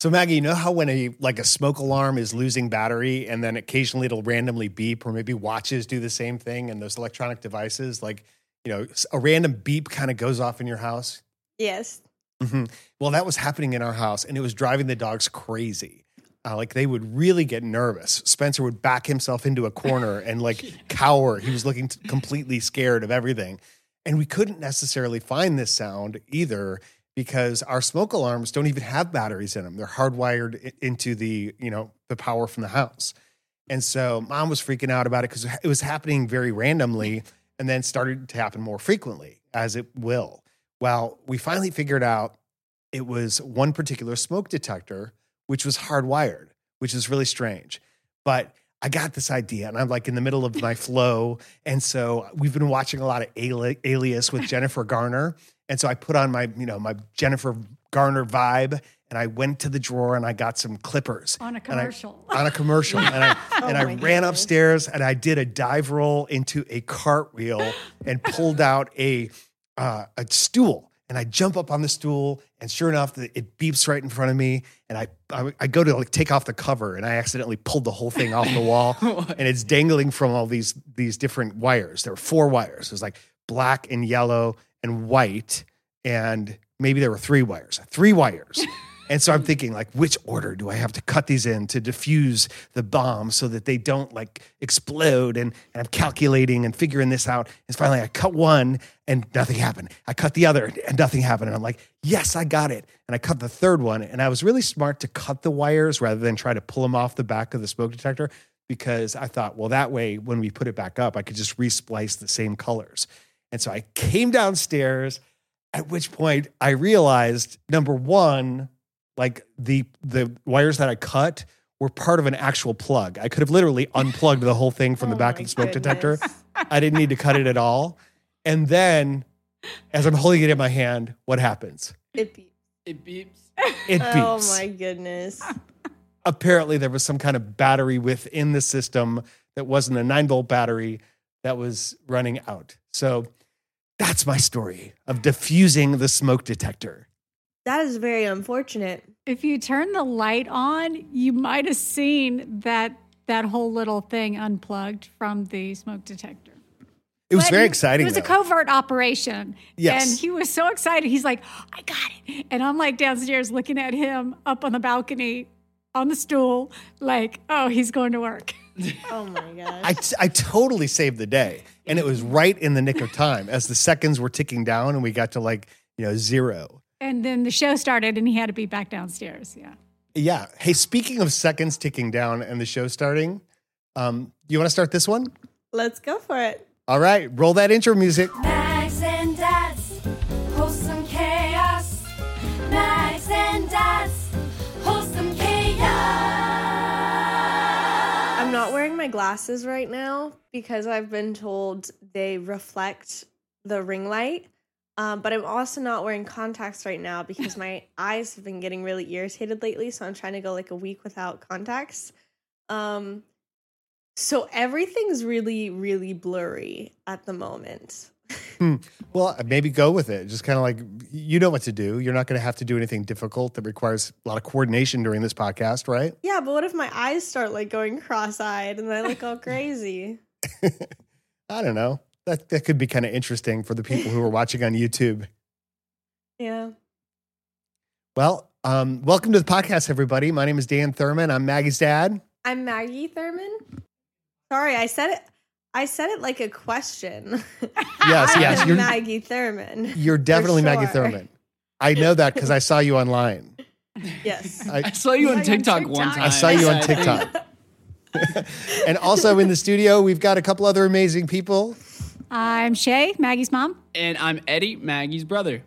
So Maggie, you know how when a like a smoke alarm is losing battery and then occasionally it'll randomly beep or maybe watches do the same thing and those electronic devices like, you know, a random beep kind of goes off in your house? Yes. Mm-hmm. Well, that was happening in our house and it was driving the dogs crazy. Uh, like they would really get nervous. Spencer would back himself into a corner and like cower. He was looking t- completely scared of everything. And we couldn't necessarily find this sound either because our smoke alarms don't even have batteries in them. They're hardwired into the, you know, the power from the house. And so mom was freaking out about it because it was happening very randomly and then started to happen more frequently as it will. Well, we finally figured out it was one particular smoke detector, which was hardwired, which is really strange. But I got this idea and I'm like in the middle of my flow. And so we've been watching a lot of Alias with Jennifer Garner. And so I put on my, you know, my Jennifer Garner vibe and I went to the drawer and I got some clippers on a commercial. I, on a commercial, and I oh I ran goodness. upstairs and I did a dive roll into a cartwheel and pulled out a uh, a stool. And I jump up on the stool, and sure enough, it beeps right in front of me. And I I, I go to like take off the cover, and I accidentally pulled the whole thing off the wall, and it's dangling from all these these different wires. There were four wires. It was like black and yellow and white, and maybe there were three wires, three wires. And so I'm thinking, like, which order do I have to cut these in to diffuse the bomb so that they don't like explode? And, and I'm calculating and figuring this out. And finally, I cut one and nothing happened. I cut the other and nothing happened. And I'm like, yes, I got it. And I cut the third one. And I was really smart to cut the wires rather than try to pull them off the back of the smoke detector because I thought, well, that way, when we put it back up, I could just resplice the same colors. And so I came downstairs, at which point I realized number one, like the the wires that I cut were part of an actual plug. I could have literally unplugged the whole thing from oh the back of the smoke goodness. detector. I didn't need to cut it at all. And then as I'm holding it in my hand, what happens? It beeps. It beeps. It oh beeps. Oh my goodness. Apparently there was some kind of battery within the system that wasn't a 9 volt battery that was running out. So that's my story of diffusing the smoke detector. That is very unfortunate. If you turn the light on, you might have seen that that whole little thing unplugged from the smoke detector. It was but very exciting. It was though. a covert operation. Yes. And he was so excited. He's like, I got it. And I'm like downstairs looking at him up on the balcony on the stool, like, oh, he's going to work. oh my gosh. I, t- I totally saved the day. And it was right in the nick of time as the seconds were ticking down and we got to like, you know, zero. And then the show started and he had to be back downstairs. Yeah. Yeah. Hey, speaking of seconds ticking down and the show starting, um, you want to start this one? Let's go for it. All right. Roll that intro music. My glasses right now because I've been told they reflect the ring light. Um, but I'm also not wearing contacts right now because my eyes have been getting really irritated lately. So I'm trying to go like a week without contacts. Um, so everything's really, really blurry at the moment. Hmm. Well, maybe go with it. Just kind of like you know what to do. You're not going to have to do anything difficult that requires a lot of coordination during this podcast, right? Yeah, but what if my eyes start like going cross-eyed and I look all crazy? I don't know that that could be kind of interesting for the people who are watching on YouTube. Yeah. Well, um, welcome to the podcast, everybody. My name is Dan Thurman. I'm Maggie's dad. I'm Maggie Thurman. Sorry, I said it. I said it like a question. Yes, yes. You're Maggie Thurman. You're definitely sure. Maggie Thurman. I know that because I saw you online. Yes. I, I saw you on TikTok, TikTok, one time. I saw you on TikTok. and also in the studio, we've got a couple other amazing people. I'm Shay, Maggie's mom. And I'm Eddie, Maggie's brother.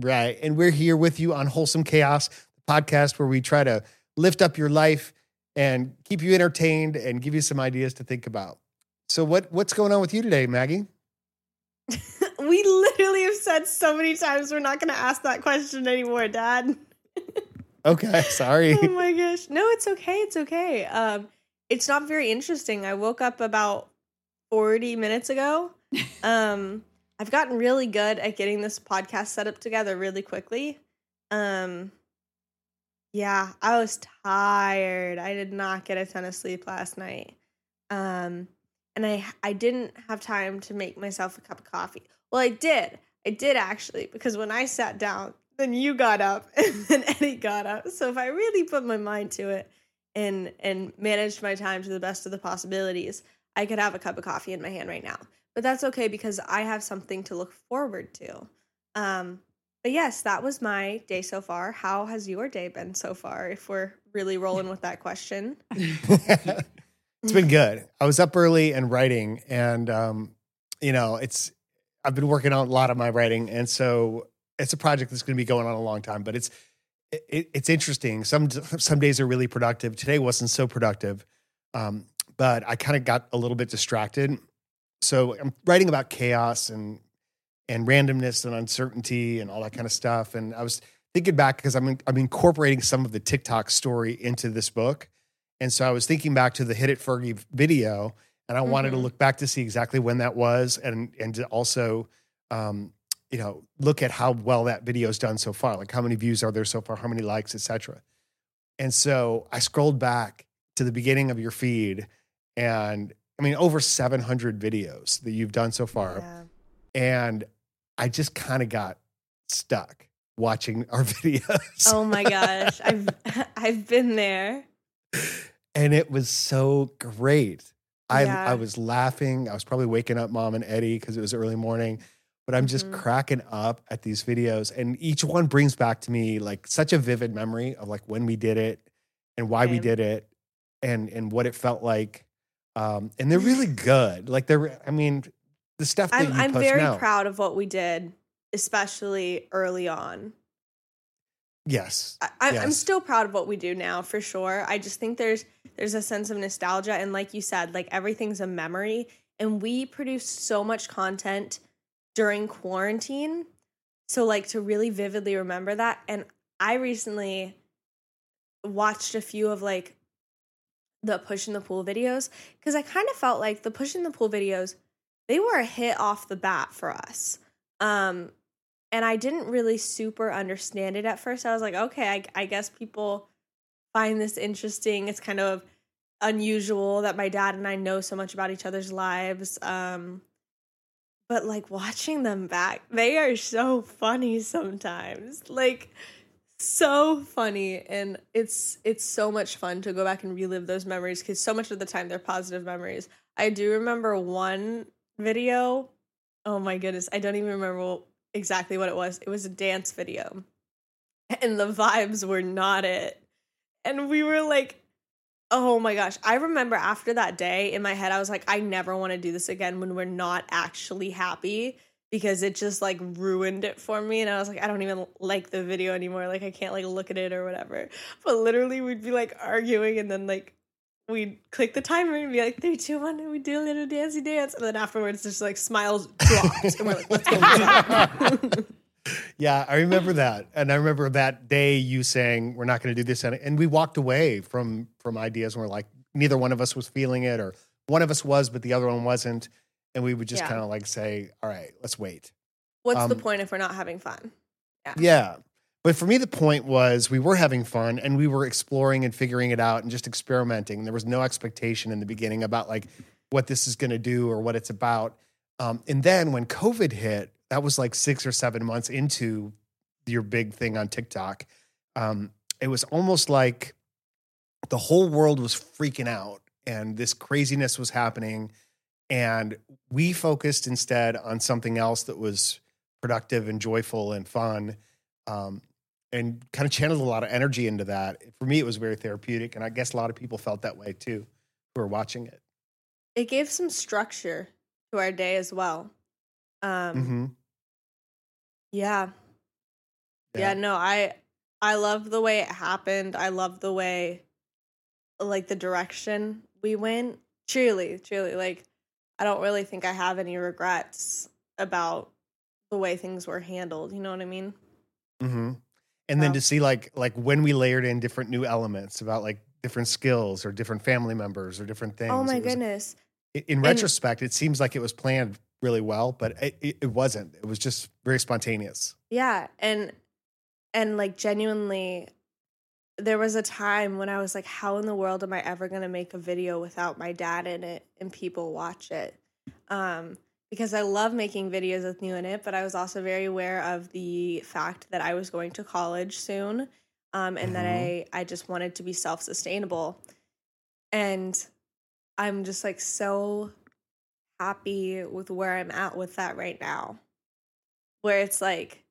Right. And we're here with you on Wholesome Chaos, podcast where we try to lift up your life and keep you entertained and give you some ideas to think about. So what what's going on with you today, Maggie? we literally have said so many times we're not going to ask that question anymore, Dad. Okay, sorry. oh my gosh. No, it's okay. It's okay. Um, it's not very interesting. I woke up about 40 minutes ago. Um, I've gotten really good at getting this podcast set up together really quickly. Um, yeah, I was tired. I did not get a ton of sleep last night. Um, and I I didn't have time to make myself a cup of coffee. Well, I did. I did actually because when I sat down, then you got up and then Eddie got up. So if I really put my mind to it and and managed my time to the best of the possibilities, I could have a cup of coffee in my hand right now. But that's okay because I have something to look forward to. Um, but yes, that was my day so far. How has your day been so far? If we're really rolling with that question. it's been good. I was up early and writing, and um, you know, it's I've been working on a lot of my writing, and so it's a project that's going to be going on a long time. But it's it, it's interesting. Some some days are really productive. Today wasn't so productive, um, but I kind of got a little bit distracted. So I'm writing about chaos and and randomness and uncertainty and all that kind of stuff. And I was thinking back because I'm I'm incorporating some of the TikTok story into this book. And so I was thinking back to the Hit It Fergie video, and I wanted to Mhm. look back to see exactly when that was, and and to also, um, you know, look at how well that video's done so far. Like how many views are there so far, how many likes, etc. And so I scrolled back to the beginning of your feed, and I mean over 700 videos that you've done so far, Yeah. and I just kind of got stuck watching our videos. Oh my gosh, I've I've been there. and it was so great. I Yeah. I was laughing. I was probably waking up mom and Eddie because it was early morning, but I'm just Mhm. cracking up at these videos, and each one brings back to me like such a vivid memory of like when we did it and why we did it, and and what it felt like. Um, and they're really good. Like they're, I mean, the stuff I'm I'm very now. proud of what we did, especially early on. Yes, I, Yes. still proud of what we do now for sure. I just think there's there's a sense of nostalgia, and like you said, like everything's a memory. And we produced so much content during quarantine, so like to really vividly remember that. And I recently watched a few of like the push in the pool videos because I kind of felt like the push in the pool videos they were a hit off the bat for us. Um, and I didn't really super understand it at first. I was like, okay, I, I guess people find this interesting. It's kind of unusual that my dad and I know so much about each other's lives. Um, but like watching them back, they are so funny sometimes. Like so funny and it's it's so much fun to go back and relive those memories cuz so much of the time they're positive memories. I do remember one video. Oh my goodness, I don't even remember exactly what it was. It was a dance video. And the vibes were not it. And we were like, oh my gosh. I remember after that day in my head, I was like, I never want to do this again when we're not actually happy because it just like ruined it for me. And I was like, I don't even like the video anymore. Like, I can't like look at it or whatever. But literally, we'd be like arguing and then like, we'd click the timer and be like three, two, one, and we do a little dancey dance, and then afterwards, just like smiles dropped, and we're like, "Let's go." Yeah, I remember that, and I remember that day you saying we're not going to do this, and, and we walked away from from ideas, and we're like, neither one of us was feeling it, or one of us was, but the other one wasn't, and we would just Yeah. kind of like say, all right, let's wait. What's the Um, point if we're not having fun? Yeah. Yeah. But for me, the point was we were having fun and we were exploring and figuring it out and just experimenting. There was no expectation in the beginning about like what this is going to do or what it's about. Um, and then when COVID hit, that was like six or seven months into your big thing on TikTok. Um, it was almost like the whole world was freaking out and this craziness was happening. And we focused instead on something else that was productive and joyful and fun. Um, and kind of channeled a lot of energy into that. For me, it was very therapeutic. And I guess a lot of people felt that way too who were watching it. It gave some structure to our day as well. Um, hmm yeah. yeah, no, I I love the way it happened. I love the way, like, the direction we went. Truly, truly. Like, I don't really think I have any regrets about the way things were handled. You know what I mean? hmm And then to see like like when we layered in different new elements about like different skills or different family members or different things. oh my was- goodness. in retrospect, it seems like it was planned really well, but it, it, it wasn't. It was just very spontaneous. Yeah, and and like genuinely there was a time when I was like how in the world am I ever going to make a video without my dad in it and people watch it? Um because I love making videos with you in it, but I was also very aware of the fact that I was going to college soon. Um and that I I just wanted to be self-sustainable. And I'm just like so happy with where I'm at with that right now. Where it's like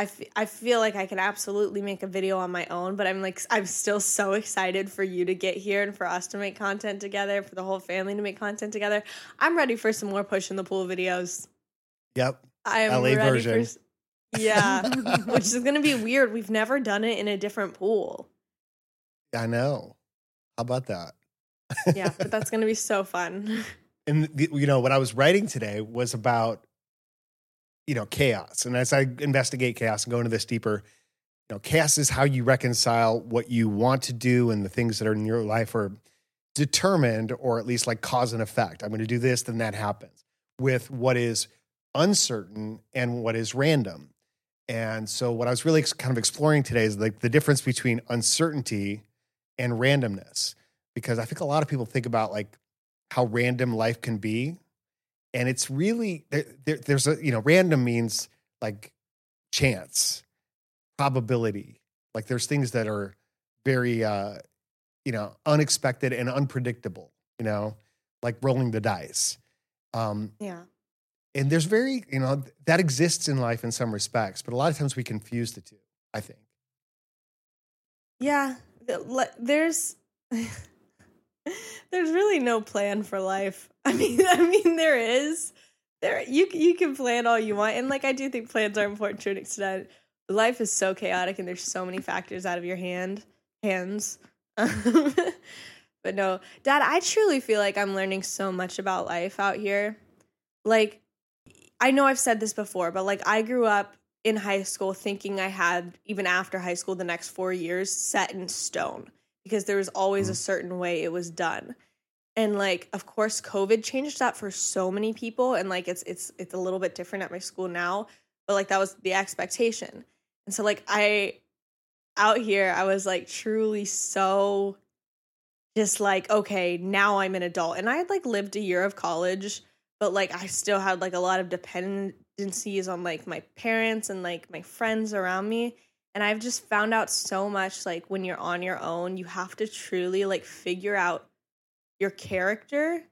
I, f- I feel like I can absolutely make a video on my own, but I'm like, I'm still so excited for you to get here and for us to make content together, for the whole family to make content together. I'm ready for some more push in the pool videos. Yep. I am LA ready version. for. s- Yeah, which is going to be weird. We've never done it in a different pool. I know. How about that? Yeah, but that's going to be so fun. and the, you know what I was writing today was about you know chaos, and as I investigate chaos and go into this deeper, you know, chaos is how you reconcile what you want to do and the things that are in your life are determined, or at least like cause and effect. I'm going to do this, then that happens with what is uncertain and what is random. And so, what I was really kind of exploring today is like the difference between uncertainty and randomness, because I think a lot of people think about like how random life can be and it's really there, there, there's a you know random means like chance probability. Like there's things that are very uh you know unexpected and unpredictable you know like rolling the dice. Um yeah. and there's very you know that exists in life in some respects but a lot of times we confuse the two i think. Yeah, there's there's really no plan for life. I mean, I mean there is. There you you can plan all you want and like I do think plans are important to an extent. Life is so chaotic and there's so many factors out of your hand hands. but no, dad, I truly feel like I'm learning so much about life out here. Like I know I've said this before, but like I grew up in high school thinking I had, even after high school, the next four years set in stone because there was always a mm. certain way it was done. And like, of course, COVID changed that for so many people, and like, it's it's it's a little bit different at my school now, but like that was the expectation. And so, like, I out here, I was like truly so just like, okay, now I'm an adult, and I had like lived a year of college, but like I still had like a lot of dependencies on like my parents and like my friends around me. And I've just found out so much like when you're on your own, you have to truly like figure out your character,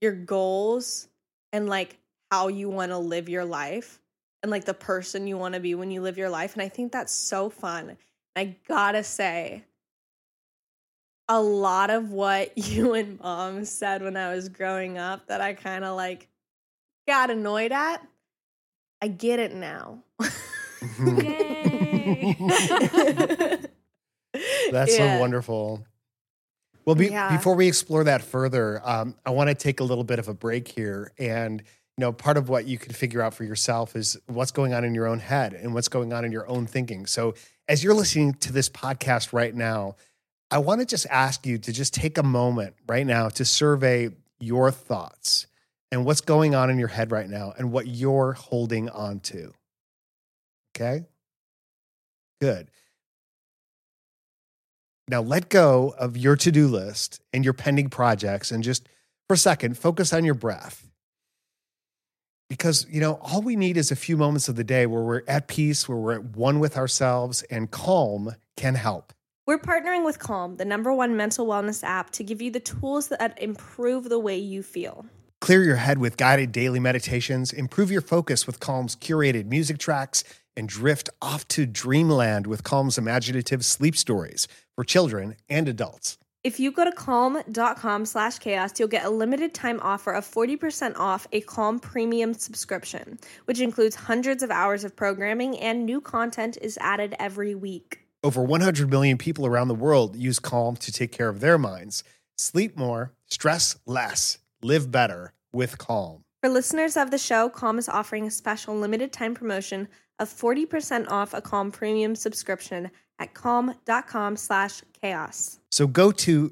your goals, and like how you want to live your life and like the person you want to be when you live your life. And I think that's so fun. I gotta say, a lot of what you and mom said when I was growing up that I kind of like got annoyed at, I get it now. That's Yeah. so wonderful. Well, be, Yeah. before we explore that further, um, I want to take a little bit of a break here. And, you know, part of what you can figure out for yourself is what's going on in your own head and what's going on in your own thinking. So, as you're listening to this podcast right now, I want to just ask you to just take a moment right now to survey your thoughts and what's going on in your head right now and what you're holding on to. Okay? Good. Now let go of your to do list and your pending projects and just for a second focus on your breath. Because, you know, all we need is a few moments of the day where we're at peace, where we're at one with ourselves, and calm can help. We're partnering with Calm, the number one mental wellness app, to give you the tools that improve the way you feel. Clear your head with guided daily meditations, improve your focus with Calm's curated music tracks, and drift off to dreamland with Calm's imaginative sleep stories for children and adults. If you go to calm.com slash chaos, you'll get a limited time offer of 40% off a Calm premium subscription, which includes hundreds of hours of programming and new content is added every week. Over 100 million people around the world use Calm to take care of their minds. Sleep more, stress less, live better with Calm. For listeners of the show, Calm is offering a special limited time promotion of 40% off a Calm premium subscription at calm.com slash chaos. So go to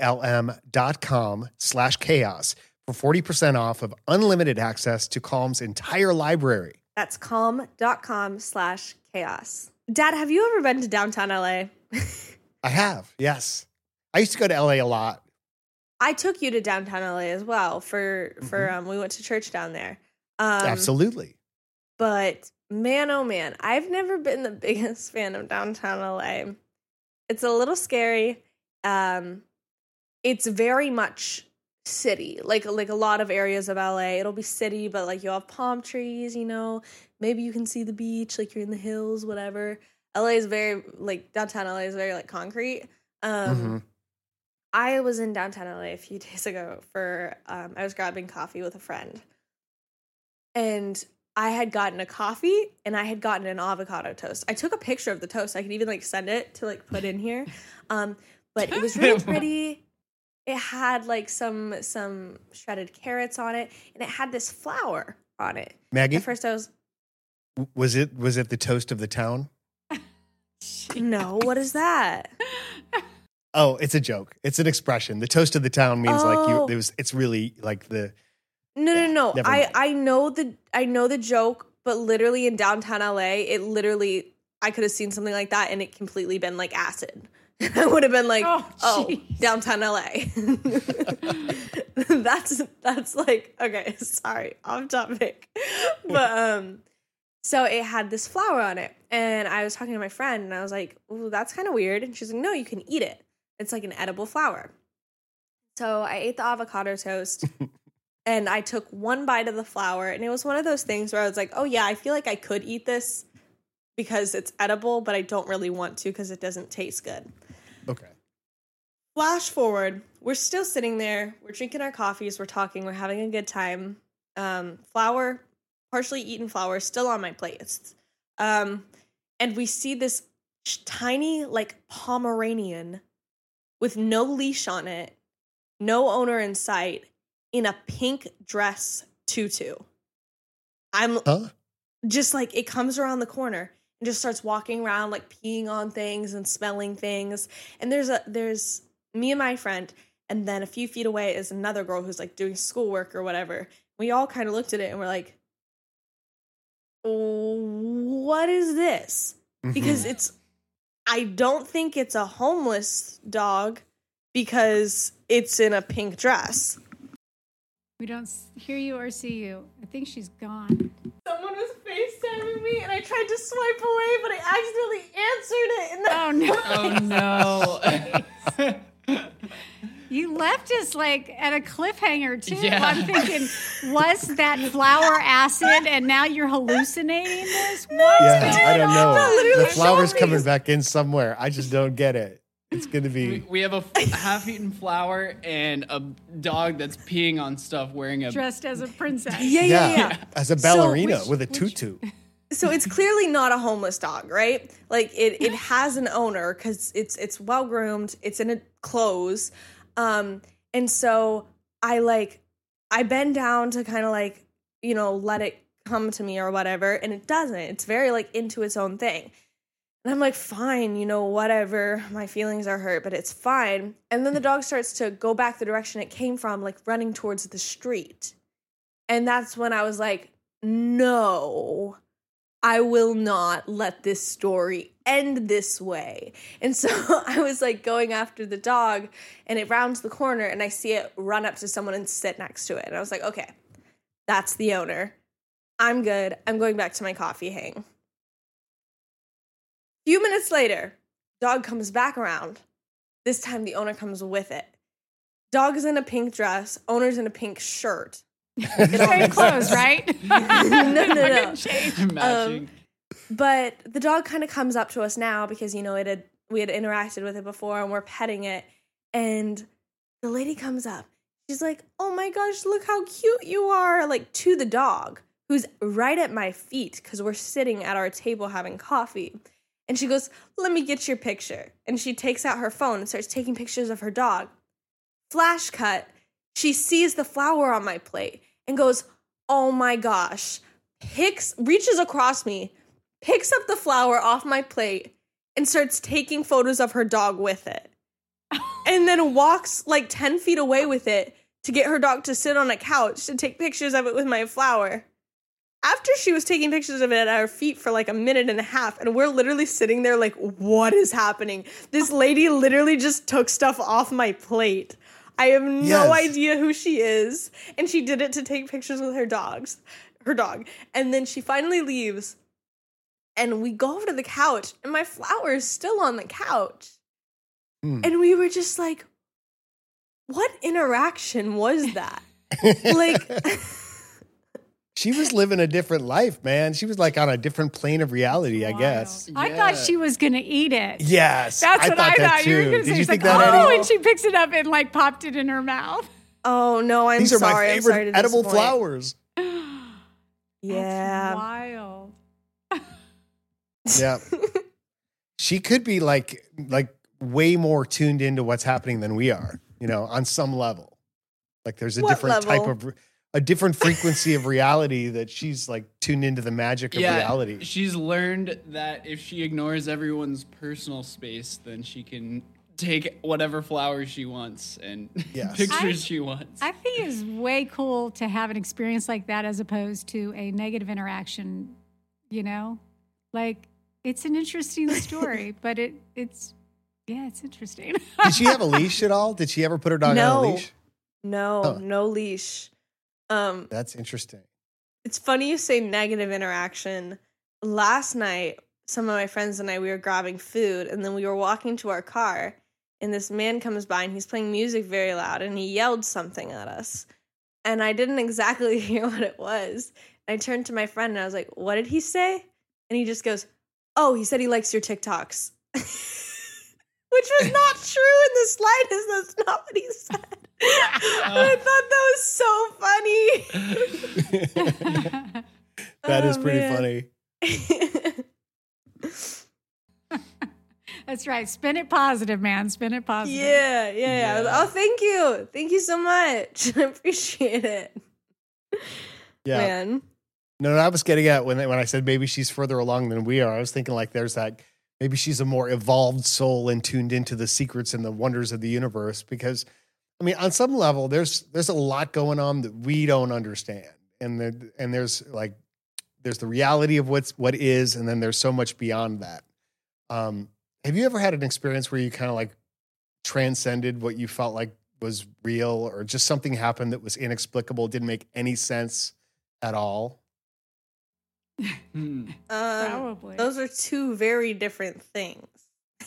calm.com slash chaos for 40% off of unlimited access to Calm's entire library. That's calm.com slash chaos. Dad, have you ever been to downtown LA? I have, yes. I used to go to LA a lot. I took you to downtown LA as well for for um we went to church down there. Um Absolutely. but man oh man, I've never been the biggest fan of downtown LA. It's a little scary. Um it's very much city. Like like a lot of areas of LA, it'll be city, but like you'll have palm trees, you know. Maybe you can see the beach, like you're in the hills, whatever. LA is very like downtown LA is very like concrete. Um Mhm. I was in downtown LA a few days ago for um, I was grabbing coffee with a friend, and I had gotten a coffee and I had gotten an avocado toast. I took a picture of the toast. I could even like send it to like put in here, um, but it was really pretty. It had like some some shredded carrots on it, and it had this flower on it. Maggie, At first, I was was it was it the toast of the town? no. What is that? Oh, it's a joke. It's an expression. The toast of the town means like Oh. you. It was. It's really like the. No, no, no. I. I know the I know the joke, but literally in downtown LA, it literally I could have seen something like that and it completely been like acid. I would have been like, Oh, oh, downtown LA. that's that's like okay, sorry, off topic. But um so it had this flower on it. And I was talking to my friend and I was like, Ooh, that's kind of weird. And she's like, No, you can eat it. It's like an edible flower." So I ate the avocado toast and I took one bite of the flower, and it was one of those things where I was like, "Oh yeah, I feel like I could eat this because it's edible, but I don't really want to because it doesn't taste good." Okay. Flash forward, we're still sitting there, we're drinking our coffees, we're talking, we're having a good time. Um, flower, partially eaten flower, still on my plate. Um, and we see this tiny, like Pomeranian with no leash on it, no owner in sight, in a pink dress tutu. I'm Huh? just like it comes around the corner and just starts walking around like peeing on things and smelling things and there's a there's me and my friend and then a few feet away is another girl who's like doing schoolwork or whatever we all kind of looked at it and we're like what is this Mm-hmm. because it's i don't think it's a homeless dog because it's in a pink dress We don't hear you or see you. I think she's gone. Someone was FaceTiming me and I tried to swipe away, but I accidentally answered it. And Oh then no. Oh, you left us like at a cliffhanger too. Yeah. I'm thinking, was that flower acid and now you're hallucinating this? What? Yeah, I don't know. The flower's coming back in somewhere. I just don't get it. It's going to be. we have a f- half-eaten flower and a dog that's peeing on stuff wearing a. Dressed as a princess. yeah, yeah, Yeah, yeah. as a ballerina which- with a which- tutu. So it's clearly not a homeless dog, right? Like it, it has an owner because it's it's well groomed. It's in a clothes, um, and so I like I bend down to kind of like you know let it come to me or whatever, and it doesn't. It's very like into its own thing. And I'm like, fine, you know, whatever. My feelings are hurt, but it's fine. And then the dog starts to go back the direction it came from, like running towards the street. And that's when I was like, no, I will not let this story end this way. And so I was like going after the dog, and it rounds the corner, and I see it run up to someone and sit next to it. And I was like, okay, that's the owner. I'm good. I'm going back to my coffee hang. Few minutes later, dog comes back around. This time the owner comes with it. Dog is in a pink dress, owner's in a pink shirt. Same clothes, right? no, no, no. matching. Um, but the dog kind of comes up to us now because you know it had we had interacted with it before and we're petting it. And the lady comes up. She's like, "Oh my gosh, look how cute you are!" Like to the dog who's right at my feet because we're sitting at our table having coffee. And she goes, Let me get your picture. And she takes out her phone and starts taking pictures of her dog. Flash cut, she sees the flower on my plate and goes, Oh my gosh. Picks, reaches across me, picks up the flower off my plate, and starts taking photos of her dog with it. and then walks like 10 feet away with it to get her dog to sit on a couch to take pictures of it with my flower. After she was taking pictures of it at our feet for like a minute and a half, and we're literally sitting there like, what is happening? This lady literally just took stuff off my plate. I have no Yes. idea who she is. And she did it to take pictures with her dogs, her dog. And then she finally leaves. And we go over to the couch, and my flower is still on the couch. Hmm. And we were just like, what interaction was that? like, She was living a different life, man. She was like on a different plane of reality, I guess. I thought she was going to eat it. Yes, That's I what thought I that thought you were too. going to say. Did you think like, that, oh, Eddie? and she picks it up and like popped it in her mouth. oh no, I'm These are sorry. my favorite edible disappoint. flowers. Yeah. Wild. Yeah. she could be like like way more tuned into what's happening than we are, you know, on some level. Like there's a What different type level? of a different frequency of reality that she's like tuned into the magic of yeah, reality. she's learned that if she ignores everyone's personal space, then she can take whatever flowers she wants and Yes. pictures I- she wants. I think it's way cool to have an experience like that as opposed to a negative interaction, you know? Like it's an interesting story, but it it's yeah, it's interesting. Did she have a leash at all? Did she ever put her dog on a leash? No, Huh. no leash. Um, That's interesting. it's funny you say negative interaction. Last night, some of my friends and I we were grabbing food, and then we were walking to our car, and this man comes by and he's playing music very loud, and he yelled something at us, and I didn't exactly hear what it was. I turned to my friend and I was like, "What did he say?" And he just goes, "Oh, he said he likes your TikToks." Which was not true in the slightest. That's not what he said. And I thought that was so funny. That is Oh, pretty man. funny. That's right. Spin it positive, man. Spin it positive. yeah, yeah, yeah. I was like, Yeah. oh, thank you. Thank you so much. I appreciate it. Yeah. Man. No, no, I was getting at when when I said maybe she's further along than we are. I was thinking like there's that maybe she's a more evolved soul and tuned into the secrets and the wonders of the universe. Because I mean, on some level, there's there's a lot going on that we don't understand, and there, and there's like there's the reality of what's what is, and then there's so much beyond that. Um, have you ever had an experience where you kind of like transcended what you felt like was real, or just something happened that was inexplicable, didn't make any sense at all? Hmm. Um, Probably. those are two very different things.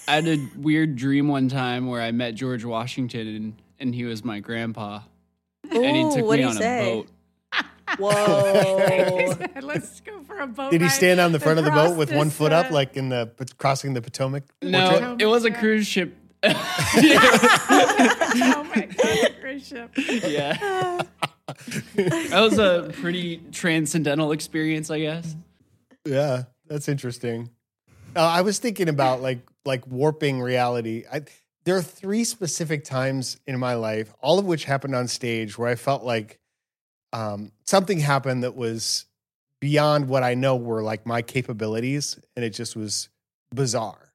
I had a weird dream one time where I met George Washington and, and he was my grandpa. and he took what'd me on say? a boat. Whoa. said, Let's go for a boat. Did he ride stand on the front of the across boat with one this, foot up, uh, like in the crossing the Potomac? No, portrait? it was a cruise ship. oh my god, cruise ship. yeah. that was a pretty transcendental experience, I guess. Yeah, that's interesting. Uh, I was thinking about like like warping reality. I, there are three specific times in my life, all of which happened on stage, where I felt like um, something happened that was beyond what I know were like my capabilities, and it just was bizarre.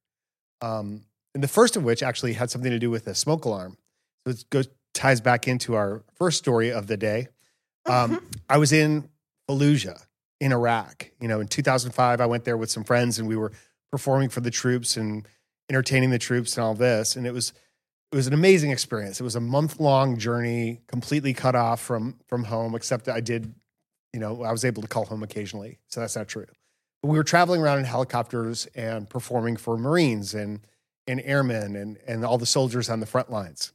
Um, and the first of which actually had something to do with a smoke alarm. So it goes ties back into our first story of the day. Um, I was in Fallujah in Iraq. You know, in 2005, I went there with some friends, and we were performing for the troops and entertaining the troops and all this. And it was it was an amazing experience. It was a month long journey, completely cut off from from home, except that I did, you know, I was able to call home occasionally. So that's not true. But we were traveling around in helicopters and performing for Marines and and airmen and and all the soldiers on the front lines.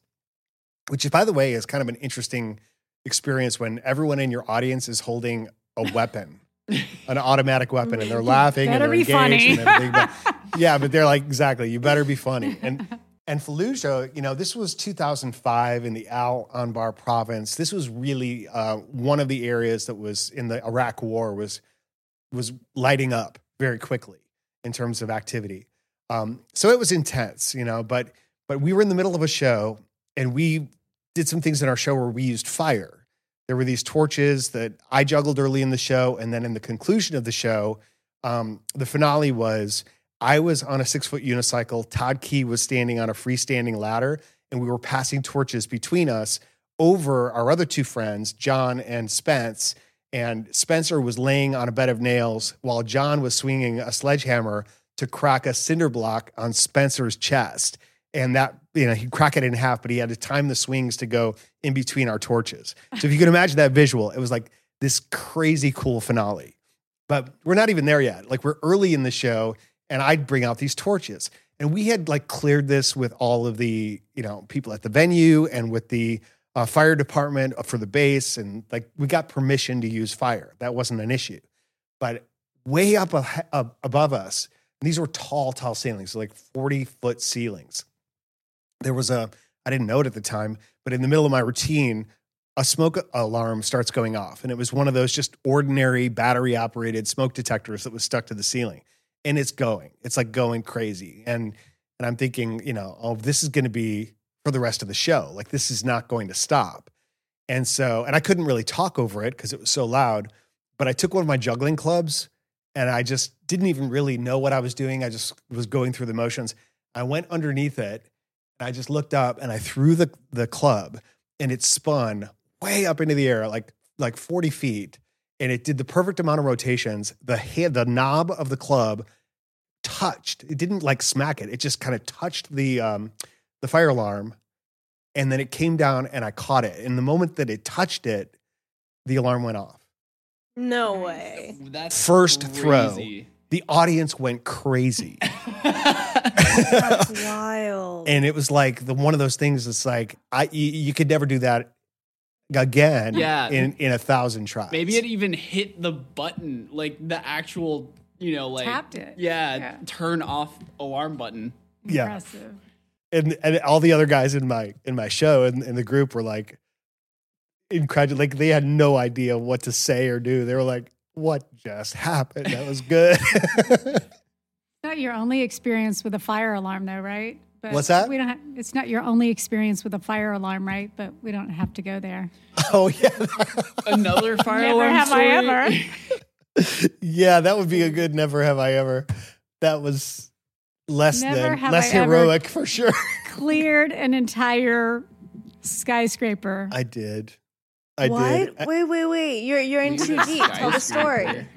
Which, by the way, is kind of an interesting experience when everyone in your audience is holding a weapon, an automatic weapon, and they're laughing and they're engaged and yeah, but they're like, exactly, you better be funny. And and Fallujah, you know, this was 2005 in the Al Anbar province. This was really uh, one of the areas that was in the Iraq War was was lighting up very quickly in terms of activity. Um, so it was intense, you know, but but we were in the middle of a show and we did some things in our show where we used fire. There were these torches that I juggled early in the show, and then in the conclusion of the show, um, the finale was I was on a six foot unicycle. Todd Key was standing on a freestanding ladder, and we were passing torches between us over our other two friends, John and Spence. And Spencer was laying on a bed of nails while John was swinging a sledgehammer to crack a cinder block on Spencer's chest. And that, you know, he'd crack it in half, but he had to time the swings to go in between our torches. So if you can imagine that visual, it was like this crazy cool finale. But we're not even there yet. Like we're early in the show, and I'd bring out these torches. And we had like cleared this with all of the, you know, people at the venue and with the uh, fire department for the base. And like we got permission to use fire. That wasn't an issue. But way up, a, up above us, these were tall, tall ceilings, like 40 foot ceilings. There was a, I didn't know it at the time, but in the middle of my routine, a smoke alarm starts going off. And it was one of those just ordinary battery operated smoke detectors that was stuck to the ceiling. And it's going, it's like going crazy. And, and I'm thinking, you know, oh, this is going to be for the rest of the show. Like this is not going to stop. And so, and I couldn't really talk over it because it was so loud, but I took one of my juggling clubs and I just didn't even really know what I was doing. I just was going through the motions. I went underneath it and I just looked up and I threw the, the club and it spun way up into the air, like, like 40 feet. And it did the perfect amount of rotations. The head, the knob of the club touched. It didn't like smack it. It just kind of touched the, um, the fire alarm and then it came down and I caught it. And the moment that it touched it, the alarm went off. No way. That's First throw. The audience went crazy. That's wild. and it was like the one of those things It's like I you, you could never do that again Yeah. in in a thousand tries. Maybe it even hit the button, like the actual, you know, like Tapped it. Yeah, Yeah. turn off alarm button. Yeah. Impressive. and and all the other guys in my in my show and in the group were like incredible like they had no idea what to say or do. They were like, what just happened? That was good. Not your only experience with a fire alarm, though, right? But What's that? We don't. Have, it's not your only experience with a fire alarm, right? But we don't have to go there. oh yeah. Another fire Never alarm Never have I ever. yeah, that would be a good never have I ever. That was less Never than less I heroic for sure. Cleared an entire skyscraper. I did. I what? did. I- Wait, wait, wait. You're you're in too deep. Tell the story.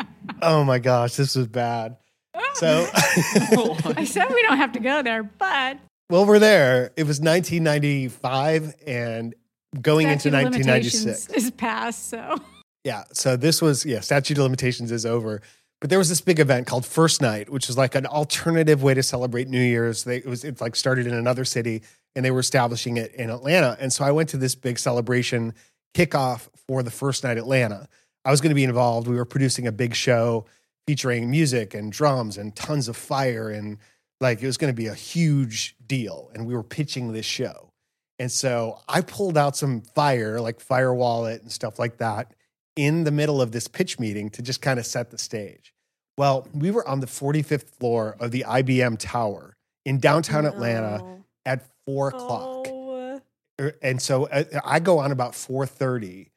oh my gosh, this was bad. So I said we don't have to go there, but well, we're there. It was 1995 and going into statute of 1996. limitations is past. So Yeah. So this was, yeah, statute of limitations is over. But there was this big event called First Night, which was like an alternative way to celebrate New Year's. They, it was it like started in another city and they were establishing it in Atlanta. And so I went to this big celebration kickoff for the First Night Atlanta. I was going to be involved. We were producing a big show featuring music and drums and tons of fire and like it was going to be a huge deal and we were pitching this show. And so I pulled out some fire, like Fire Wallet and stuff like that, in the middle of this pitch meeting to just kind of set the stage. Well, we were on the 45th floor of the IBM Tower in downtown Atlanta at four o'clock. Oh. Er, And so I, I go on about 4:30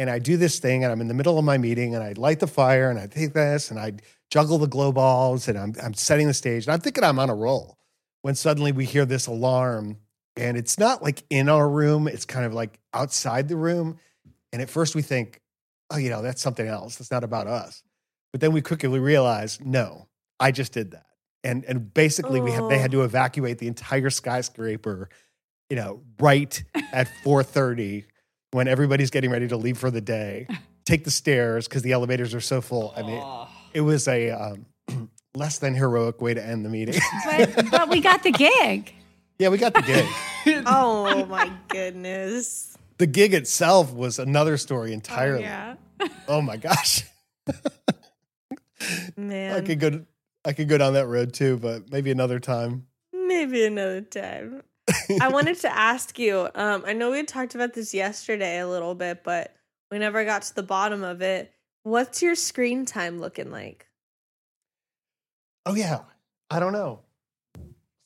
and I do this thing and I'm in the middle of my meeting and I light the fire and I take this and I juggle the glow balls and I'm, I'm setting the stage and I'm thinking I'm on a roll when suddenly we hear this alarm and it's not like in our room, it's kind of like outside the room. And at first we think, oh, you know, that's something else. That's not about us. But then we quickly realize, no, I just did that. And and basically we had, they had to oh. evacuate the entire skyscraper, you know, right at 4:30 when everybody's getting ready to leave for the day. Take the stairs because the elevators are so full. I mean, Oh. it was a um, less than heroic way to end the meeting. but, but we got the gig. yeah, we got the gig. Oh my goodness. the gig itself was another story entirely. Yeah. Oh my gosh. Man. I could go I could go down that road too, but maybe another time. Maybe another time. I wanted to ask you. Um, I know we had talked about this yesterday a little bit, but we never got to the bottom of it. What's your screen time looking like? Oh yeah. I don't know.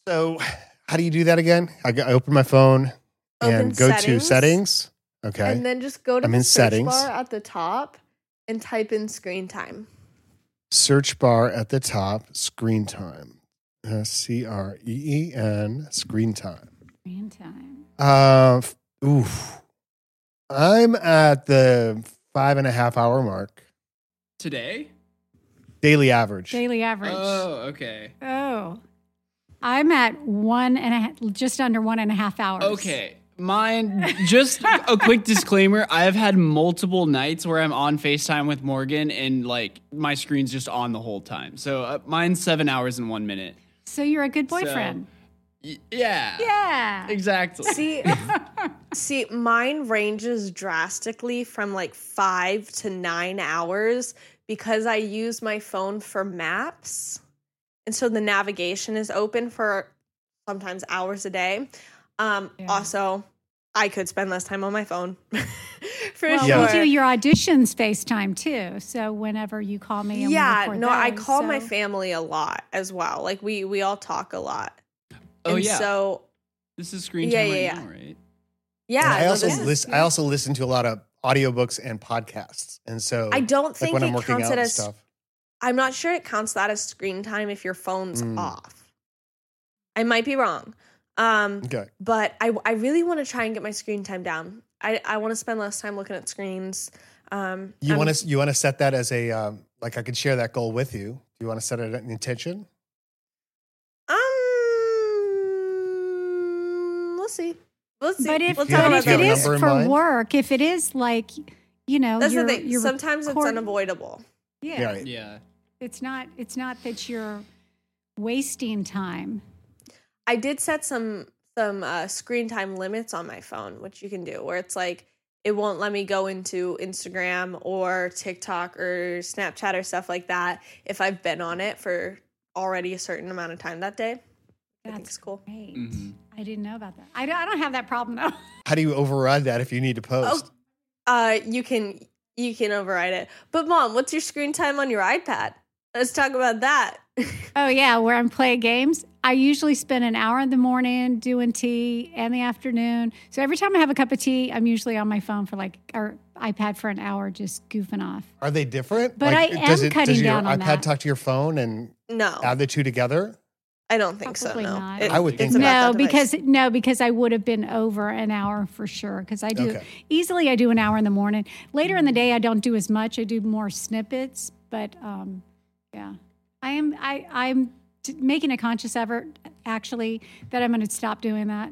So, how do you do that again? I, go- I open my phone Open and go to settings. settings. Okay. And then just go to I'm the in search settings. bar at the top and type in screen time. Search bar at the top, screen time. Uh, C R E E N, screen time. Screen time. Uh, f- oof. I'm at the five and a half hour mark, Today? daily average. Daily average. Oh, okay. Oh, I'm at one and a half, just under one and a half hours. Okay. Mine, just a quick disclaimer. I have had multiple nights where I'm on FaceTime with Morgan and like my screen's just on the whole time. So uh, mine's seven hours and one minute. So you're a good boyfriend. Y- yeah. yeah. Exactly. See, see, mine ranges drastically from like five to nine hours because I use my phone for maps. And so the navigation is open for sometimes hours a day. Um, Yeah. Also, I could spend less time on my phone for Well, Yeah. we do your auditions FaceTime too. So whenever you call me, and Yeah, record no, I those, call my family a lot as well. Like we we all talk a lot. Oh, and yeah. So this is screen Yeah, time yeah, right yeah. now, right? yeah, And I also this is- listen. I also listen to a lot of audiobooks and podcasts, and so I don't like think when it I'm working counts out it as stuff. I'm not sure it counts that as screen time if your phone's Mm. off. I might be wrong. Um, Okay. but I, I really want to try and get my screen time down. I, I want to spend less time looking at screens. Um, You want to you want to set that as a um, like I could share that goal with you. Do you want to set it an intention? Um, we'll see. We'll see. But if, we'll talk but about if have it a that. is number in for mind? work, if it is like, you know, That's you're, the thing. you're Sometimes it's unavoidable. Yeah, Yeah, right. Yeah. it's not. It's not that you're wasting time. I did set some some uh, screen time limits on my phone, which you can do, where it's like it won't let me go into Instagram or TikTok or Snapchat or stuff like that if I've been on it for already a certain amount of time that day. I think That's cool. Great. Mhm. I didn't know about that. I don't, I don't have that problem though. How do you override that if you need to Oh, post? uh, you can you can override it. But mom, what's your screen time on your iPad? Let's talk about that. Oh yeah, where I'm playing games. I usually spend an hour in the morning doing tea and the afternoon. So every time I have a cup of tea, I'm usually on my phone for like or iPad for an hour, just goofing off. Are they different? But I does am it, cutting does your down on iPad that. talk to your phone and no, add the two together? I don't think Probably so. No, not. I would think it's No, because no, because I would have been over an hour for sure. Because I do Okay. easily, I do an hour in the morning. Later in the day, I don't do as much. I do more snippets. But um, yeah, I am. I I'm t- making a conscious effort actually that I'm going to stop doing that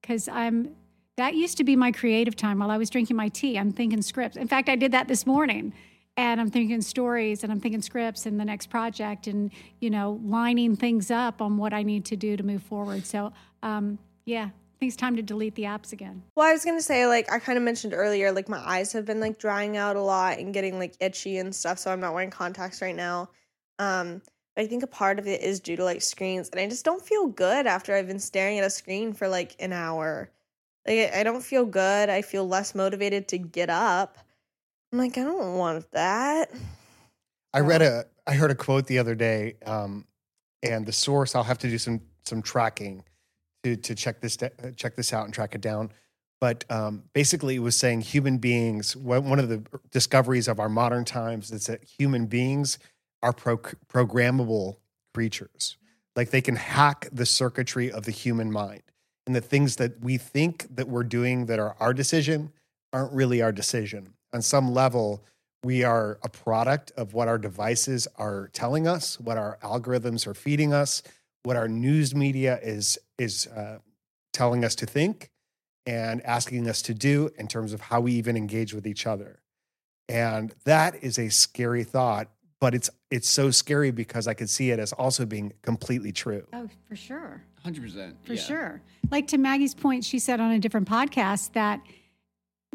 because I'm. That used to be my creative time while I was drinking my tea. I'm thinking scripts. In fact, I did that this morning. And I'm thinking stories and I'm thinking scripts and the next project and, you know, lining things up on what I need to do to move forward. So, um, yeah, I think it's time to delete the apps again. Well, I was gonna say, like I kind of mentioned earlier, like my eyes have been like drying out a lot and getting like itchy and stuff. So I'm not wearing contacts right now. Um, but I think a part of it is due to like screens, and I just don't feel good after I've been staring at a screen for like an hour. Like I don't feel good. I feel less motivated to get up. I'm like, I don't want that. I read a, I heard a quote the other day, um, and the source. I'll have to do some some tracking to to check this uh, check this out and track it down. But um, basically, it was saying human beings. One one of the discoveries of our modern times is that human beings are pro- programmable creatures. Like they can hack the circuitry of the human mind, and the things that we think that we're doing that are our decision aren't really our decision. On some level, we are a product of what our devices are telling us, what our algorithms are feeding us, what our news media is is uh, telling us to think and asking us to do in terms of how we even engage with each other. And that is a scary thought, but it's it's so scary because I could see it as also being completely true. Oh, for sure. 100%. For yeah. sure. Like to Maggie's point, she said on a different podcast that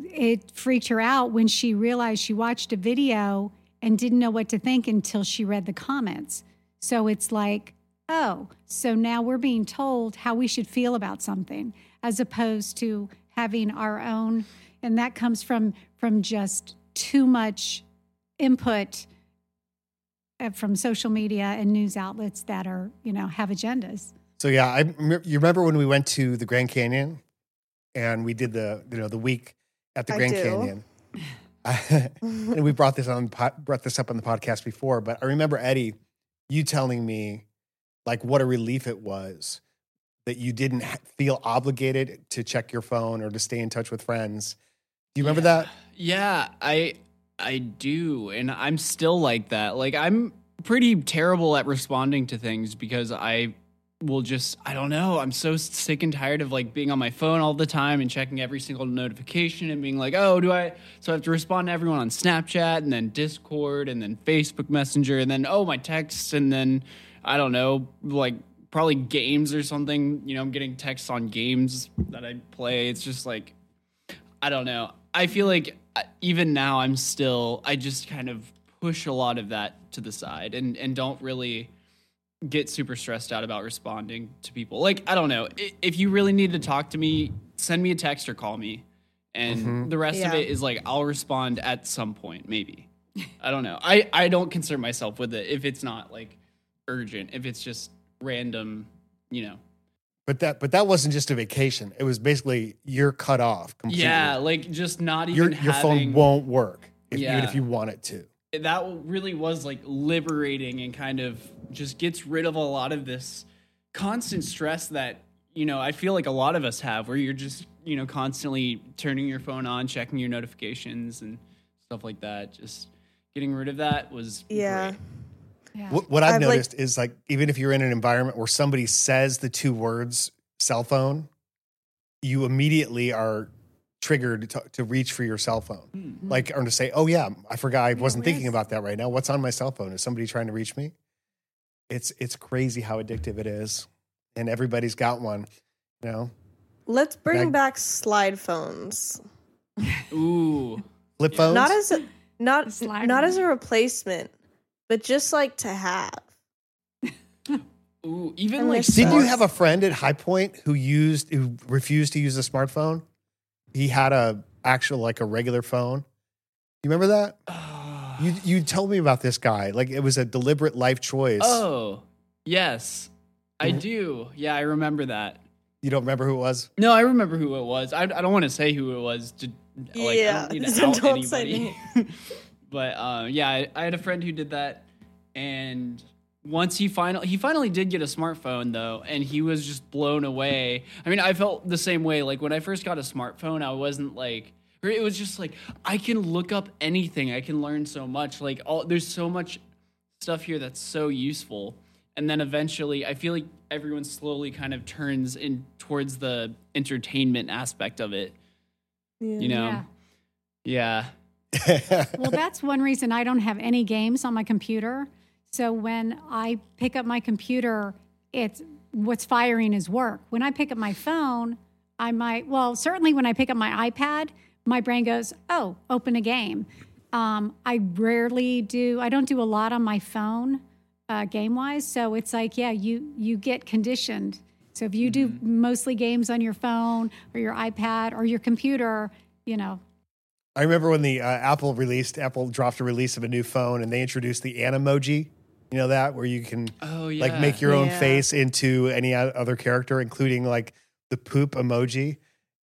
it freaked her out when she realized she watched a video and didn't know what to think until she read the comments. So it's like, oh, so now we're being told how we should feel about something as opposed to having our own and that comes from from just too much input uh, from social media and news outlets that are, you know, have agendas. So yeah, I you remember when we went to the Grand Canyon and we did the you know the week at the I Grand do. Canyon. and we brought this on brought this up on the podcast before, but I remember Eddie, you telling me like what a relief it was that you didn't feel obligated to check your phone or to stay in touch with friends. Do you remember that? Yeah, I I do, and I'm still like that. Like I'm pretty terrible at responding to things because I will just I don't know. I'm so sick and tired of like being on my phone all the time and checking every single notification and being like, "Oh, do I so I have to respond to everyone on Snapchat and then Discord and then Facebook Messenger and then oh, my texts and then I don't know, like probably games or something. You know, I'm getting texts on games that I play. It's just like I don't know. I feel like uh, even now I'm still I just kind of push a lot of that to the side and and don't really get super stressed out about responding to people. Like I don't know, if you really need to talk to me, send me a text or call me. And mm-hmm. the rest of it is like I'll respond at some point maybe. I don't know. I I don't concern myself with it if it's not like urgent, if it's just random, you know. But that but that wasn't just a vacation. It was basically you're cut off completely. Yeah, like just not your even your phone having- won't work if, even if you want it to. That really was like liberating and kind of just gets rid of a lot of this constant stress that you know I feel like a lot of us have where you're just you know constantly turning your phone on checking your notifications and stuff like that just getting rid of that was Yeah. great. Yeah. What, what I've, I've, like- noticed is like even if you're in an environment where somebody says the two words cell phone, you immediately are triggered to, to reach for your cell phone. Hmm. Like or to say, "Oh yeah, I forgot. I wasn't where thinking about that right now. What's on my cell phone? Is somebody trying to reach me?" It's it's crazy how addictive it is, and everybody's got one. You know, Let's bring Mag- back slide phones. ooh flip phones. Not as a, not Slide not one. as a replacement, but just like to have. ooh even I like miss Did you have a friend at High Point who used who refused to use a smartphone? He had a actual like a regular phone. You remember that? You you told me about this guy. Like it was a deliberate life choice. oh yes I Mhm. do yeah I remember that You don't remember who it was? No, I remember who it was. I, I don't want to say who it was to like Yeah, I don't need to so out don't say anybody. but uh, yeah, I, I had a friend who did that, and once he finally he finally did get a smartphone though, and he was just blown away. I mean, I felt the same way. Like when I first got a smartphone, I wasn't like. or It was just like I can look up anything. I can learn so much. Like all there's so much stuff here that's so useful. And then eventually, I feel like everyone slowly kind of turns in towards the entertainment aspect of it. You know? Yeah. Yeah. Well, that's one reason I don't have any games on my computer. So when I pick up my computer, it's what's firing is work. When I pick up my phone, I might, well, certainly when I pick up my iPad, my brain goes, oh, open a game. Um, I rarely do, I don't do a lot on my phone uh, game wise. So it's like, yeah, you, you get conditioned. So if you do mostly games on your phone or your iPad or your computer, you know, I remember when the uh, Apple released Apple dropped a release of a new phone and they introduced the Animoji. You know that where you can Oh yeah. like make your own Yeah. face into any other character, including like the poop emoji.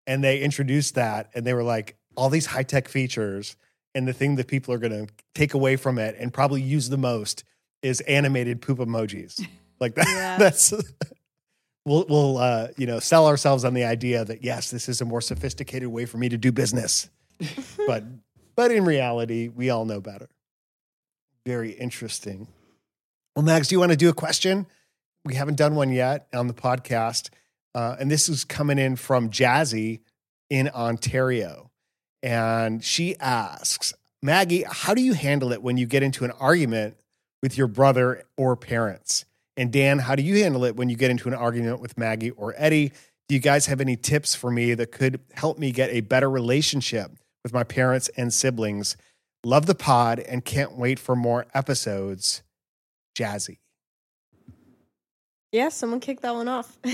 And they introduced that, and they were like all these high tech features. And the thing that people are going to take away from it and probably use the most is animated poop emojis. Like that. Yeah. That's we'll we'll uh, you know sell ourselves on the idea that yes, this is a more sophisticated way for me to do business. but but in reality, we all know better. Very interesting. Well, Max, do you want to do a question? We haven't done one yet on the podcast. Uh, and this is coming in from Jazzy in Ontario. And she asks, Maggie, how do you handle it when you get into an argument with your brother or parents? And Dan, how do you handle it when you get into an argument with Maggie or Eddie? Do you guys have any tips for me that could help me get a better relationship with my parents and siblings? Love the pod and can't wait for more episodes. Jazzy. Yeah, someone kicked that one off. All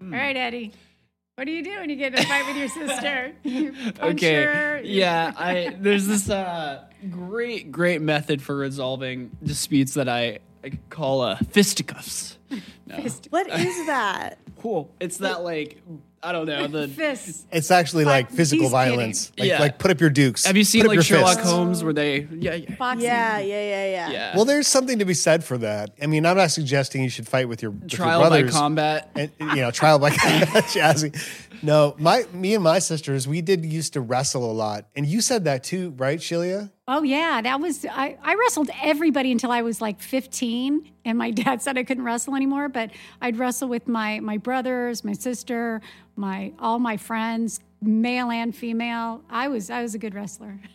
right, Eddie. What do you do when you get in a fight with your sister? You okay. her, Yeah, I there's this uh, great great method for resolving disputes that I, I call uh, fisticuffs. No. What is that? Cool. It's that like I don't know the. Fists. It's actually like But physical he's violence. Like, Yeah. like put up your dukes. Have you seen Put up like your Sherlock fists. Holmes where they yeah yeah Boxing. Yeah, yeah, yeah, yeah. yeah Well, there's something to be said for that. I mean, I'm not suggesting you should fight with your, with your trial by brothers. combat? and you know trial by combat jazzy. No, my me and my sisters, we did used to wrestle a lot, and you said that too, right, Shelia? Oh yeah, that was I, I wrestled everybody until I was like 15, and my dad said I couldn't wrestle anymore. But I'd wrestle with my my brothers, my sister, my all my friends, male and female. I was I was a good wrestler.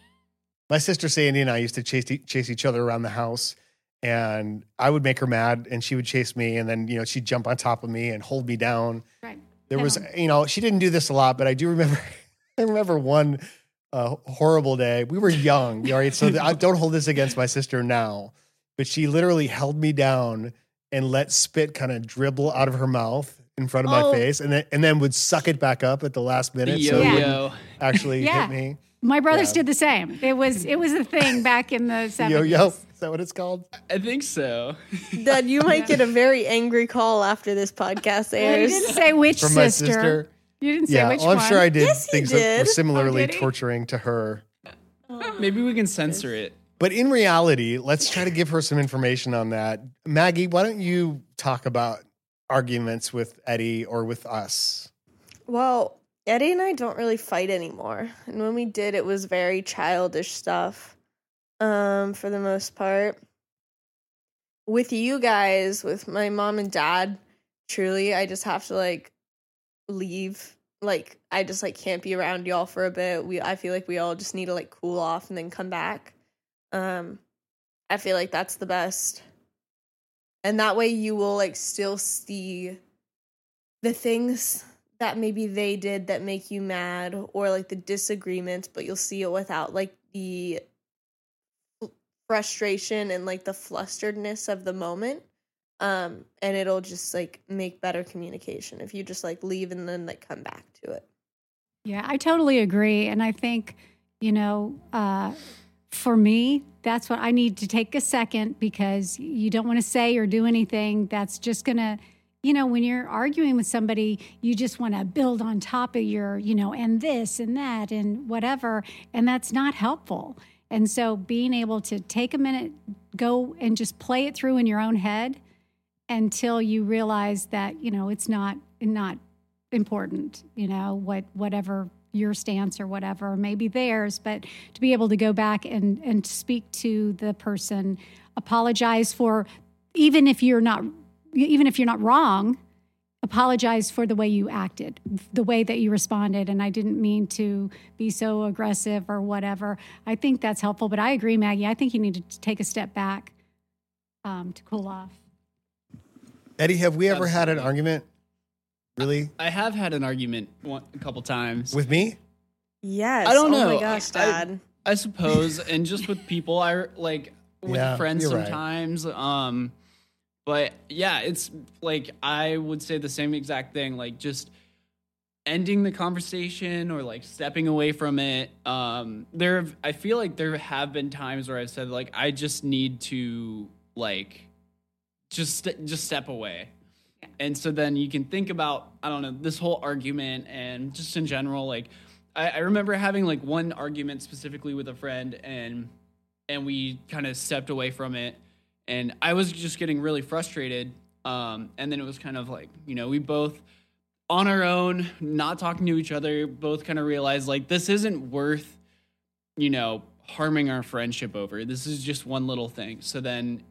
My sister Sandy and I used to chase chase each other around the house, and I would make her mad, and she would chase me, and then you know she'd jump on top of me and hold me down. Right. There was, you know, she didn't do this a lot, but I do remember. I remember one uh, horrible day. We were young, all right. So I don't hold this against my sister now, but she literally held me down and let spit kind of dribble out of her mouth in front of my Oh. face, and then and then would suck it back up at the last minute, so yo it wouldn't actually Yeah. hit me. My brothers Yeah. did the same. It was it was a thing back in the 70s. Yo yo, is that what it's called? I think so. Dad, you might get a very angry call after this podcast Well, you airs. didn't say which From my sister. Sister. You didn't say Yeah, which well, I'm one. sure I did Yes, he things that were did. similarly Oh, did he? torturing to her. Maybe we can censor it. But in reality, let's try to give her some information on that. Maggie, why don't you talk about arguments with Eddie or with us? Well, Eddie and I don't really fight anymore. And when we did, it was very childish stuff um, for the most part. With you guys, with my mom and dad, truly, I just have to like leave. Like, I just like can't be around y'all for a bit. We, I feel like we all just need to like cool off and then come back. Um, I feel like that's the best. And that way you will like still see the things that maybe they did that make you mad or like the disagreements, but you'll see it without like the frustration and like the flusteredness of the moment. Um, and it'll just like make better communication if you just like leave and then like come back to it. Yeah, I totally agree. And I think, you know, uh, for me, that's what I need to take a second because you don't want to say or do anything that's just to, you know, when you're arguing with somebody, you just want to build on top of your, you know, and this and that and whatever. And that's not helpful. And so being able to take a minute, go and just play it through in your own head until you realize that, you know, it's not, not important, you know, what whatever your stance or whatever, maybe theirs, but to be able to go back and and speak to the person, apologize for even if you're not even if you're not wrong, apologize for the way you acted, the way that you responded and I didn't mean to be so aggressive or whatever. I think that's helpful, but I agree Maggie, I think you need to take a step back um, to cool off. Eddie, have we ever had an argument? Really? I have had an argument one, a couple times. With me? Yes. I don't Oh know. my gosh, I- Dad. I suppose, and just with people, I like with Yeah, friends you're right. sometimes. Um, but yeah, it's like I would say the same exact thing. Like just ending the conversation or like stepping away from it. Um, there, I feel like there have been times where I've said like I just need to like just just step away. And so then you can think about I don't know this whole argument and just in general like I, I remember having like one argument specifically with a friend and and we kind of stepped away from it. And I was just getting really frustrated um and then it was kind of like you know we both on our own not talking to each other both kind of realized like this isn't worth you know harming our friendship over. This is just one little thing. So then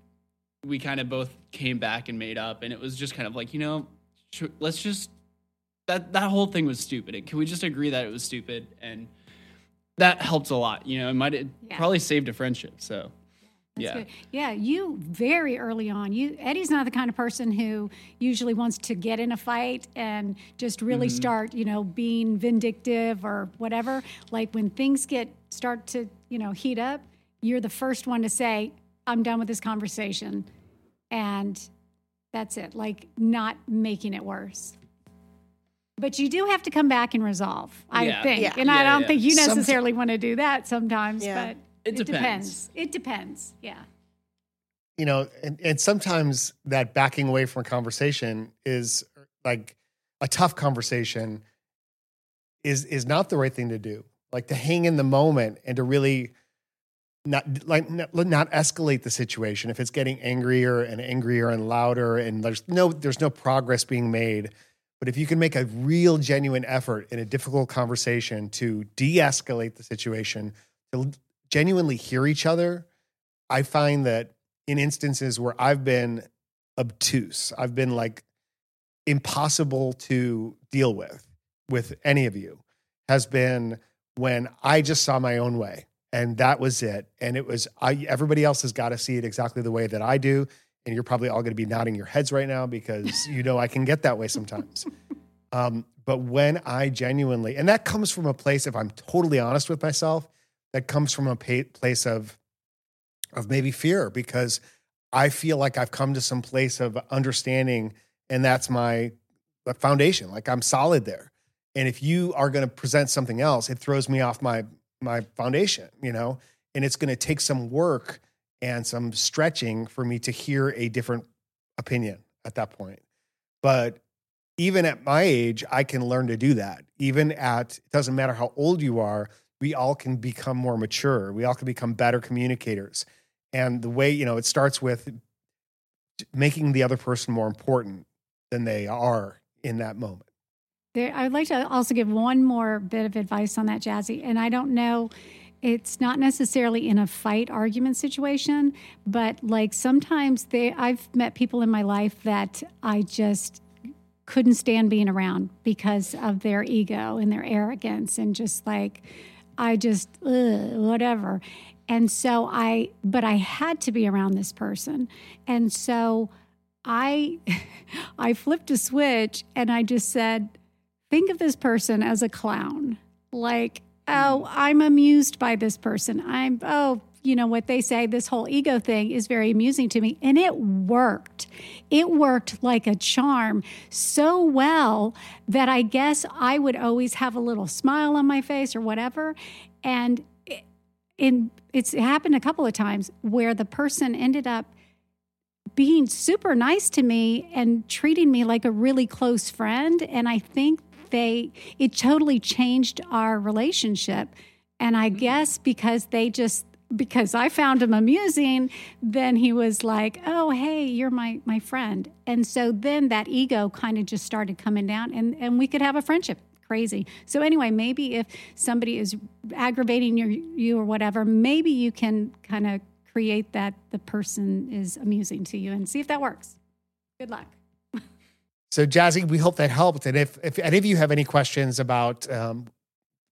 we kind of both came back and made up and it was just kind of like you know sh- let's just that that whole thing was stupid And can we just agree that it was stupid and that helped a lot you know it might have Yeah. probably saved a friendship so That's yeah good. Yeah, you very early on. You Eddie's not the kind of person who usually wants to get in a fight and just really Mm-hmm. start, you know, being vindictive or whatever. Like when things get start to, you know, heat up, you're the first one to say, "I'm done with this conversation." And that's it. Like not making it worse. But you do have to come back and resolve, I Yeah. think. Yeah. And I don't yeah. think you Somet- necessarily want to do that sometimes, Yeah. but It depends. It depends. Yeah. you know, and, and sometimes that backing away from a conversation is like a tough conversation is is not the right thing to do. Like to hang in the moment and to really not like not, escalate the situation if it's getting angrier and angrier and louder and there's no there's no progress being made. But if you can make a real genuine effort in a difficult conversation to de-escalate the situation, to genuinely hear each other, I find that in instances where I've been obtuse, I've been like impossible to deal with with any of you has been when I just saw my own way and that was it and it was I everybody else has got to see it exactly the way that I do and you're probably all going to be nodding your heads right now because you know I can get that way sometimes. Um, but when I genuinely, and that comes from a place, if I'm totally honest with myself, that comes from a pa- place of of maybe fear because I feel like I've come to some place of understanding, and that's my foundation. Like I'm solid there. And if you are going to present something else, it throws me off my my foundation, you know. And it's going to take some work and some stretching for me to hear a different opinion at that point. But even at my age, I can learn to do that. Even at it doesn't matter how old you are, we all can become more mature. We all can become better communicators. And the way, you know, it starts with making the other person more important than they are in that moment. There, I would like to also give one more bit of advice on that, Jazzy. And I don't know, it's not necessarily in a fight argument situation, but like sometimes they, I've met people in my life that I just couldn't stand being around because of their ego and their arrogance and just like, I just, ugh, whatever. And so I, but I had to be around this person. And so I, I flipped a switch and I just said, think of this person as a clown. Like, oh, I'm amused by this person. I'm, oh, you know what they say, this whole ego thing is very amusing to me. And it worked. It worked like a charm so well that I guess I would always have a little smile on my face or whatever. And it, in, it's happened a couple of times where the person ended up being super nice to me and treating me like a really close friend. And I think they, it totally changed our relationship. And I mm. guess because they just, because I found him amusing, then he was like, "Oh, hey, you're my my friend." And so then that ego kind of just started coming down and and we could have a friendship. Crazy. So anyway, maybe if somebody is aggravating your, you or whatever, maybe you can kind of create that the person is amusing to you and see if that works. Good luck. So, Jazzy, we hope that helped. And if, if any of you have any questions about um,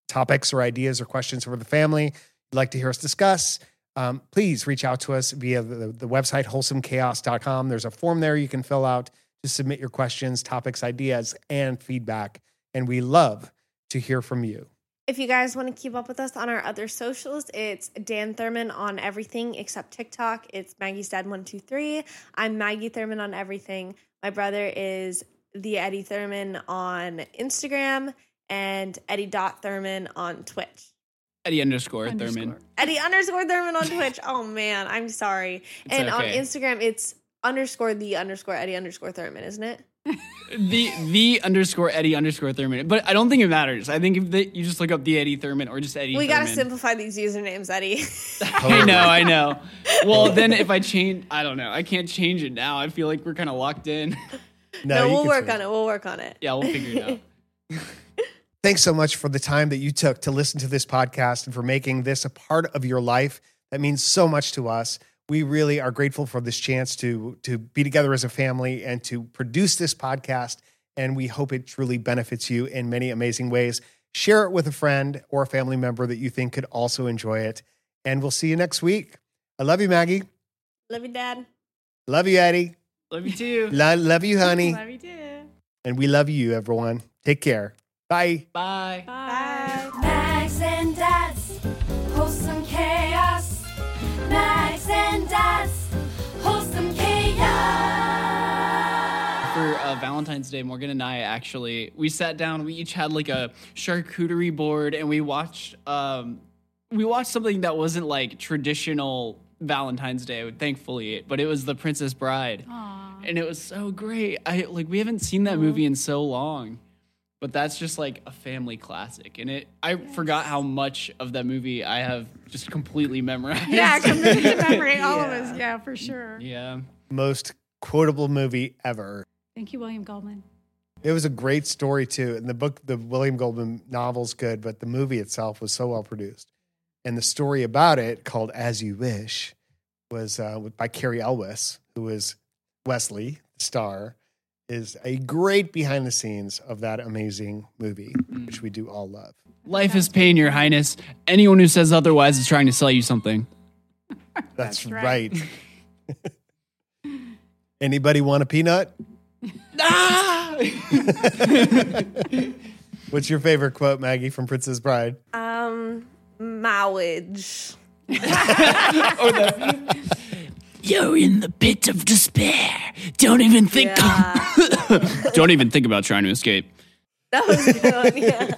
topics or ideas or questions for the family you'd like to hear us discuss, um, please reach out to us via the, the website wholesomechaos.com. There's a form there you can fill out to submit your questions, topics, ideas, and feedback. And we love to hear from you. If you guys want to keep up with us on our other socials, it's Dan Thurman on everything except TikTok. It's Maggie's Dad one two three. I'm Maggie Thurman on everything. My brother is the Eddie Thurman on Instagram and Eddie Dot Thurman on Twitch. Eddie underscore, Underscore. Thurman. Eddie underscore Thurman on Twitch. Oh man, I'm sorry. It's and okay. on Instagram, it's underscore the underscore Eddie underscore Thurman, isn't it? The the underscore Eddie underscore Thurman. But I don't think it matters. I think if they, you just look up the Eddie Thurman or just Eddie We Thurman. gotta simplify these usernames, Eddie. I know, I know. Well, then if I change, I don't know. I can't change it now. I feel like we're kind of locked in. No, you we'll work change on it. We'll work on it. yeah, we'll figure it out. Thanks so much for the time that you took to listen to this podcast and for making this a part of your life. That means so much to us. We really are grateful for this chance to to be together as a family and to produce this podcast. And we hope it truly benefits you in many amazing ways. Share it with a friend or a family member that you think could also enjoy it. And we'll see you next week. I love you, Maggie. Love you, Dad. Love you, Eddie. Love you too. Lo- love you, honey. Love you too. And we love you, everyone. Take care. Bye. Bye. Bye. Max and Dads, wholesome chaos. Max and Dads, wholesome chaos. For uh, Valentine's Valentine's Day, Morgan and I actually we sat down. We each had like a charcuterie board, and we watched um we watched something that wasn't like traditional Valentine's Day, thankfully, but it was The Princess Bride, and it was so great. I like we haven't seen that movie in so long, but that's just like a family classic, and it I forgot how much of that movie I have just completely memorized. Yeah, committed to memory, all of us. Yeah, for sure. yeah. Most quotable movie ever. Thank you, William Goldman. It was a great story too. And the book, the William Goldman novel's good, but the movie itself was so well produced. And the story about it, called "As You Wish," was uh, by Cary Elwes, who is Westley, the star, is a great behind the scenes of that amazing movie, which we do all love. Life is pain, Your Highness. Anyone who says otherwise is trying to sell you something. That's, That's right. right. Anybody want a peanut? Ah! What's your favorite quote, Maggie, from Princess Bride? Um, marriage. You're in the pit of despair. Don't even think. Yeah, Don't even think about trying to escape. that was good. Yeah.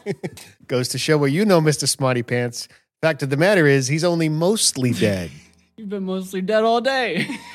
Goes to show what you know, Mr. Smarty Pants. Fact of the matter is, he's only mostly dead. You've been mostly dead all day.